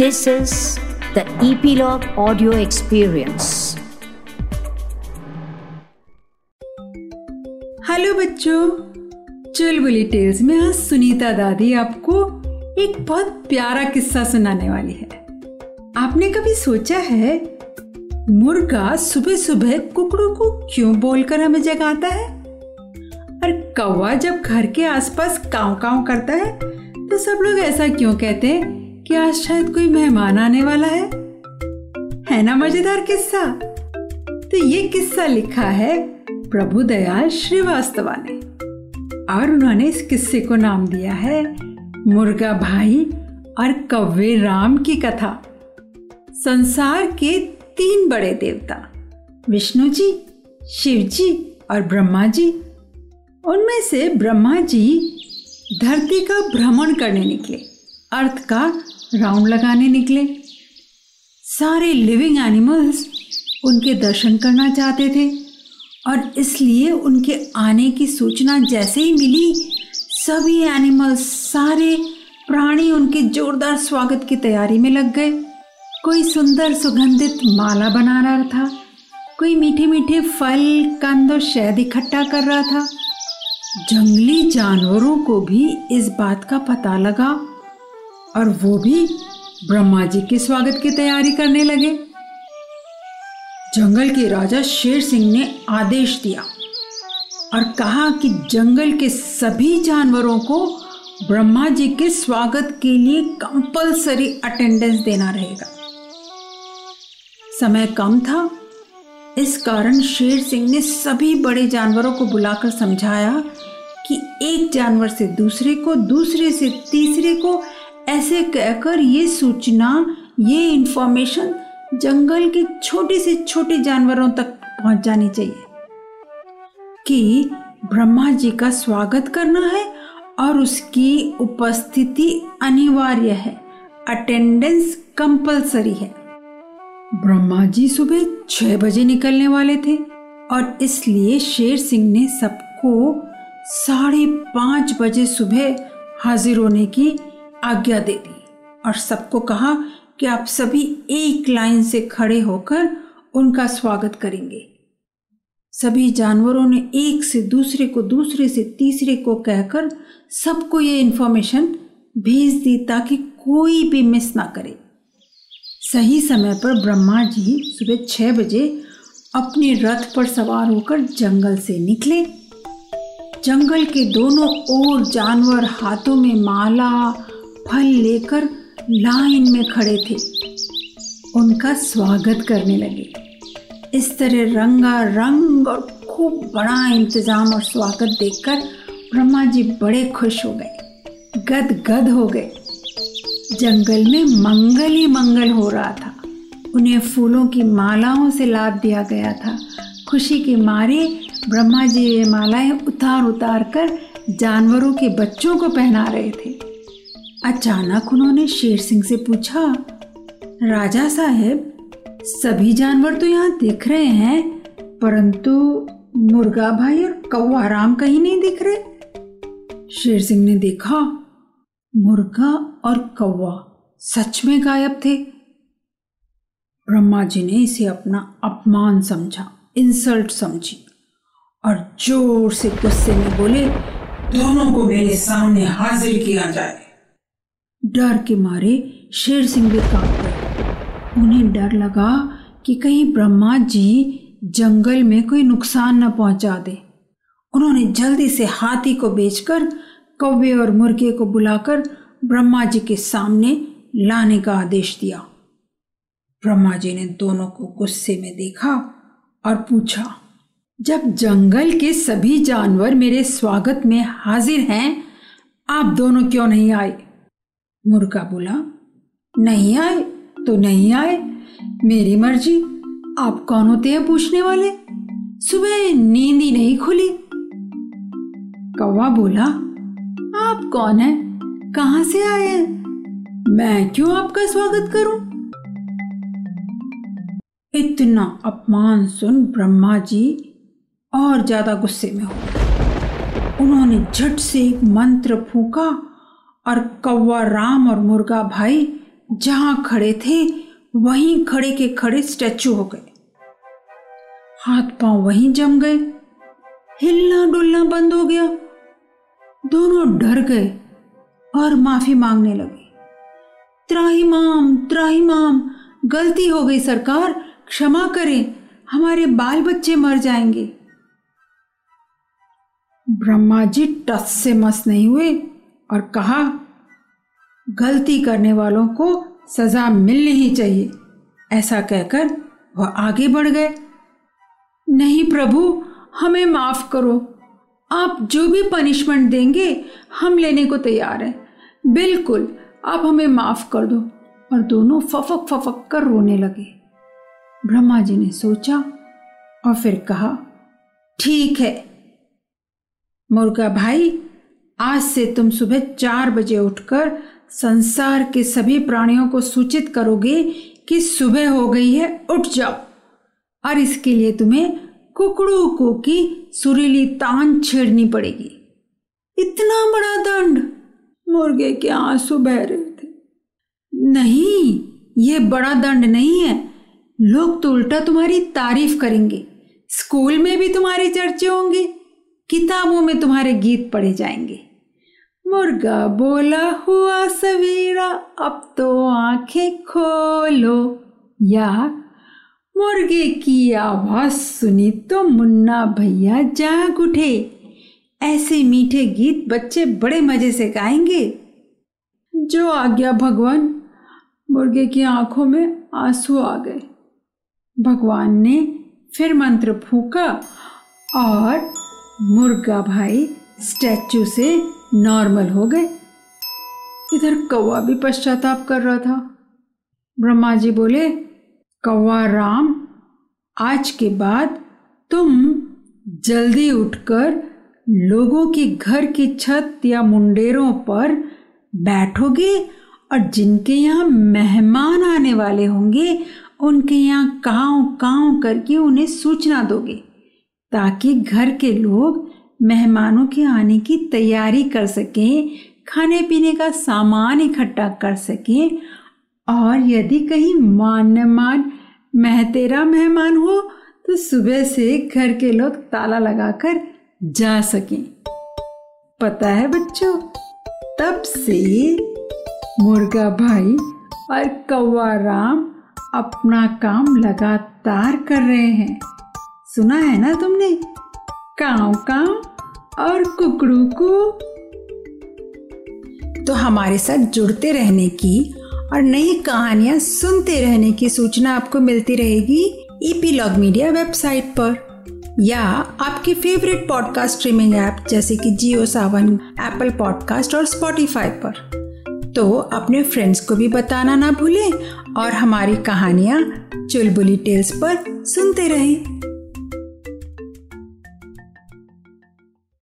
This is the Epilogue Audio Experience. Hello बच्चों। चुलबुली tales में आज सुनीता दादी आपको एक बहुत प्यारा किस्सा सुनाने वाली है। आपने कभी सोचा है, मुर्गा सुबह सुबह कुकड़ों को क्यों बोलकर हमें जगाता है? और कौवा जब घर के आसपास काव काव करता है तो सब लोग ऐसा क्यों कहते हैं? कि आज शायद कोई मेहमान आने वाला है? है ना मज़ेदार किस्सा? तो ये किस्सा लिखा है प्रभु दयाल श्रीवास्तवा ने और उन्होंने इस किस्से को नाम दिया है मुर्गा भाई और कव्वे राम की कथा। संसार के तीन बड़े देवता, विष्णु जी, शिव जी और ब्रह्मा जी। उनमें से ब्रह्मा जी धरती का भ्रमण करने निकले, अर्थ का राउंड लगाने निकले। सारे लिविंग एनिमल्स उनके दर्शन करना चाहते थे और इसलिए उनके आने की सूचना जैसे ही मिली, सभी एनिमल्स सारे प्राणी उनके जोरदार स्वागत की तैयारी में लग गए। कोई सुंदर सुगंधित माला बना रहा था, कोई मीठे मीठे फल, कंद और शहद इकट्ठा कर रहा था। जंगली जानवरों को भी इस बात का पता लगा और वो भी ब्रह्मा जी के स्वागत की तैयारी करने लगे। जंगल के राजा शेर सिंह ने आदेश दिया और कहा कि जंगल के सभी जानवरों को ब्रह्मा जी के स्वागत के लिए कंपलसरी अटेंडेंस देना रहेगा। समय कम था। इस कारण शेर सिंह ने सभी बड़े जानवरों को बुलाकर समझाया कि एक जानवर से दूसरे को, दूसरे से तीसरे को ऐसे कहकर ये सूचना, ये इंफॉर्मेशन जंगल के छोटे से छोटे जानवरों तक पहुँच जानी चाहिए। कि ब्रह्मा जी का स्वागत करना है और उसकी उपस्थिति अनिवार्य है अटेंडेंस कंपलसरी है। ब्रह्मा जी सुबह छह बजे निकलने वाले थे और इसलिए शेर सिंह ने सबको साढ़े पाँच बजे सुबह हाजिर होने की आज्ञा दे दी और सबको कहा कि आप सभी एक लाइन से खड़े होकर उनका स्वागत करेंगे। सभी जानवरों ने एक से दूसरे को दूसरे से तीसरे को कहकर सबको ये इन्फॉर्मेशन भेज दी ताकि कोई भी मिस ना करे। सही समय पर ब्रह्मा जी सुबह छह बजे अपने रथ पर सवार होकर जंगल से निकले। जंगल के दोनों ओर जानवर हाथों में माला फल लेकर लाइन में खड़े थे। उनका स्वागत करने लगे। इस तरह रंगा रंग और खूब बड़ा इंतज़ाम और स्वागत देखकर ब्रह्मा जी बड़े खुश हो गए। गद गद हो गए। जंगल में मंगल ही मंगल हो रहा था। उन्हें फूलों की मालाओं से लाद दिया गया था। खुशी के मारे ब्रह्मा जी ये मालाएँ उतार उतार कर जानवरों के बच्चों को पहना रहे थे। अचानक उन्होंने शेर सिंह से पूछा, राजा साहेब, सभी जानवर तो यहाँ दिख रहे हैं, परंतु मुर्गा भाई और कौआ राम कहीं नहीं दिख रहे? शेर सिंह ने देखा, मुर्गा और कौवा सच में गायब थे। ब्रह्मा जी ने इसे अपना अपमान समझा, इंसल्ट समझी और ज़ोर से गुस्से में बोले, दोनों को मेरे सामने हाजिर किया जाए। डर के मारे शेर सिंह भी काँप गए। उन्हें डर लगा कि कहीं ब्रह्मा जी जंगल में कोई नुकसान न पहुँचा दे। उन्होंने जल्दी से हाथी को बेचकर, कौवे और मुर्गे को बुलाकर ब्रह्मा जी के सामने लाने का आदेश दिया। ब्रह्मा जी ने दोनों को गुस्से में देखा और पूछा, जब जंगल के सभी जानवर मेरे स्वागत में हाजिर हैं, आप दोनों क्यों नहीं आए? मुर्गा बोला, नहीं आए तो नहीं आए। मेरी मर्ज़ी, आप कौन होते हैं पूछने वाले? सुबह नींद ही नहीं खुली। कौवा बोला, आप कौन है? कहाँ से आए हैं? मैं क्यों आपका स्वागत करूँ? इतना अपमान सुन ब्रह्मा जी और ज़्यादा गुस्से में हो उन्होंने झट से एक मंत्र फूका और कौवा राम और मुर्गा भाई जहाँ खड़े थे, वहीं खड़े के खड़े स्टैचू हो गए। हाथ पाँव वहीं जम गए। हिलना डुलना बंद हो गया। दोनों डर गए और माफ़ी मांगने लगे। त्राहिमाम त्राहिमाम, गलती हो गई सरकार, क्षमा करें, हमारे बाल बच्चे मर जाएँगे। ब्रह्मा जी टस से मस नहीं हुए। और कहा, गलती करने वालों को सजा मिलनी ही चाहिए। ऐसा कहकर वह आगे बढ़ गए। नहीं प्रभु, हमें माफ़ करो। आप जो भी पनिशमेंट देंगे, हम लेने को तैयार हैं। बिल्कुल, आप हमें माफ़ कर दो। और दोनों फफक फफक कर रोने लगे। ब्रह्मा जी ने सोचा और फिर कहा, ठीक है, मुर्गा भाई आज से तुम सुबह चार बजे उठकर संसार के सभी प्राणियों को सूचित करोगे कि सुबह हो गई है, उठ जाओ। और इसके लिए तुम्हें कुकड़ू को की सुरीली तान छेड़नी पड़ेगी। इतना बड़ा दंड मुर्गे के आँसू बह रहे थे। नहीं, ये बड़ा दंड नहीं है। लोग तो उल्टा तुम्हारी तारीफ़ करेंगे। स्कूल में भी तुम्हारे चर्चे होंगे। किताबों में तुम्हारे गीत पढ़े जाएँगे। मुर्गा बोला, हुआ सवेरा, अब तो आँखें खोलो। या, मुर्गे की आवाज़ सुनी तो मुन्ना भैया जाग उठे। ऐसे मीठे गीत बच्चे बड़े मज़े से गाएँगे। जो आ गया भगवान, मुर्गे की आँखों में आँसू आ गए। भगवान ने फिर मंत्र फूका और मुर्गा भाई स्टैचू से नॉर्मल हो गए। इधर कौवा भी पश्चाताप कर रहा था। ब्रह्मा जी बोले, कौवा राम, आज के बाद तुम जल्दी उठकर लोगों के घर की छत या मुंडेरों पर बैठोगे और जिनके यहाँ मेहमान आने वाले होंगे, उनके यहाँ काव काव करके उन्हें सूचना दोगे, ताकि घर के लोग मेहमानों के आने की तैयारी कर सकें, खाने पीने का सामान इकट्ठा कर सकें, और यदि कहीं मान मान महतेरा मेहमान हो तो सुबह से घर के लोग ताला लगाकर जा सकें। पता है बच्चों, तब से मुर्गा भाई और कौवा राम अपना काम लगातार कर रहे हैं। सुना है ना तुमने? काव काव और कुकड़ू को। तो हमारे साथ जुड़ते रहने की और नई कहानियाँ सुनते रहने की सूचना आपको मिलती रहेगी ईपीलॉग मीडिया वेबसाइट पर, या आपके फेवरेट पॉडकास्ट स्ट्रीमिंग ऐप जैसे कि जियो सावन एप्पल पॉडकास्ट और स्पॉटिफाई पर। तो अपने फ्रेंड्स को भी बताना ना भूलें और हमारी कहानियाँ चुलबुली टेल्स पर सुनते रहें।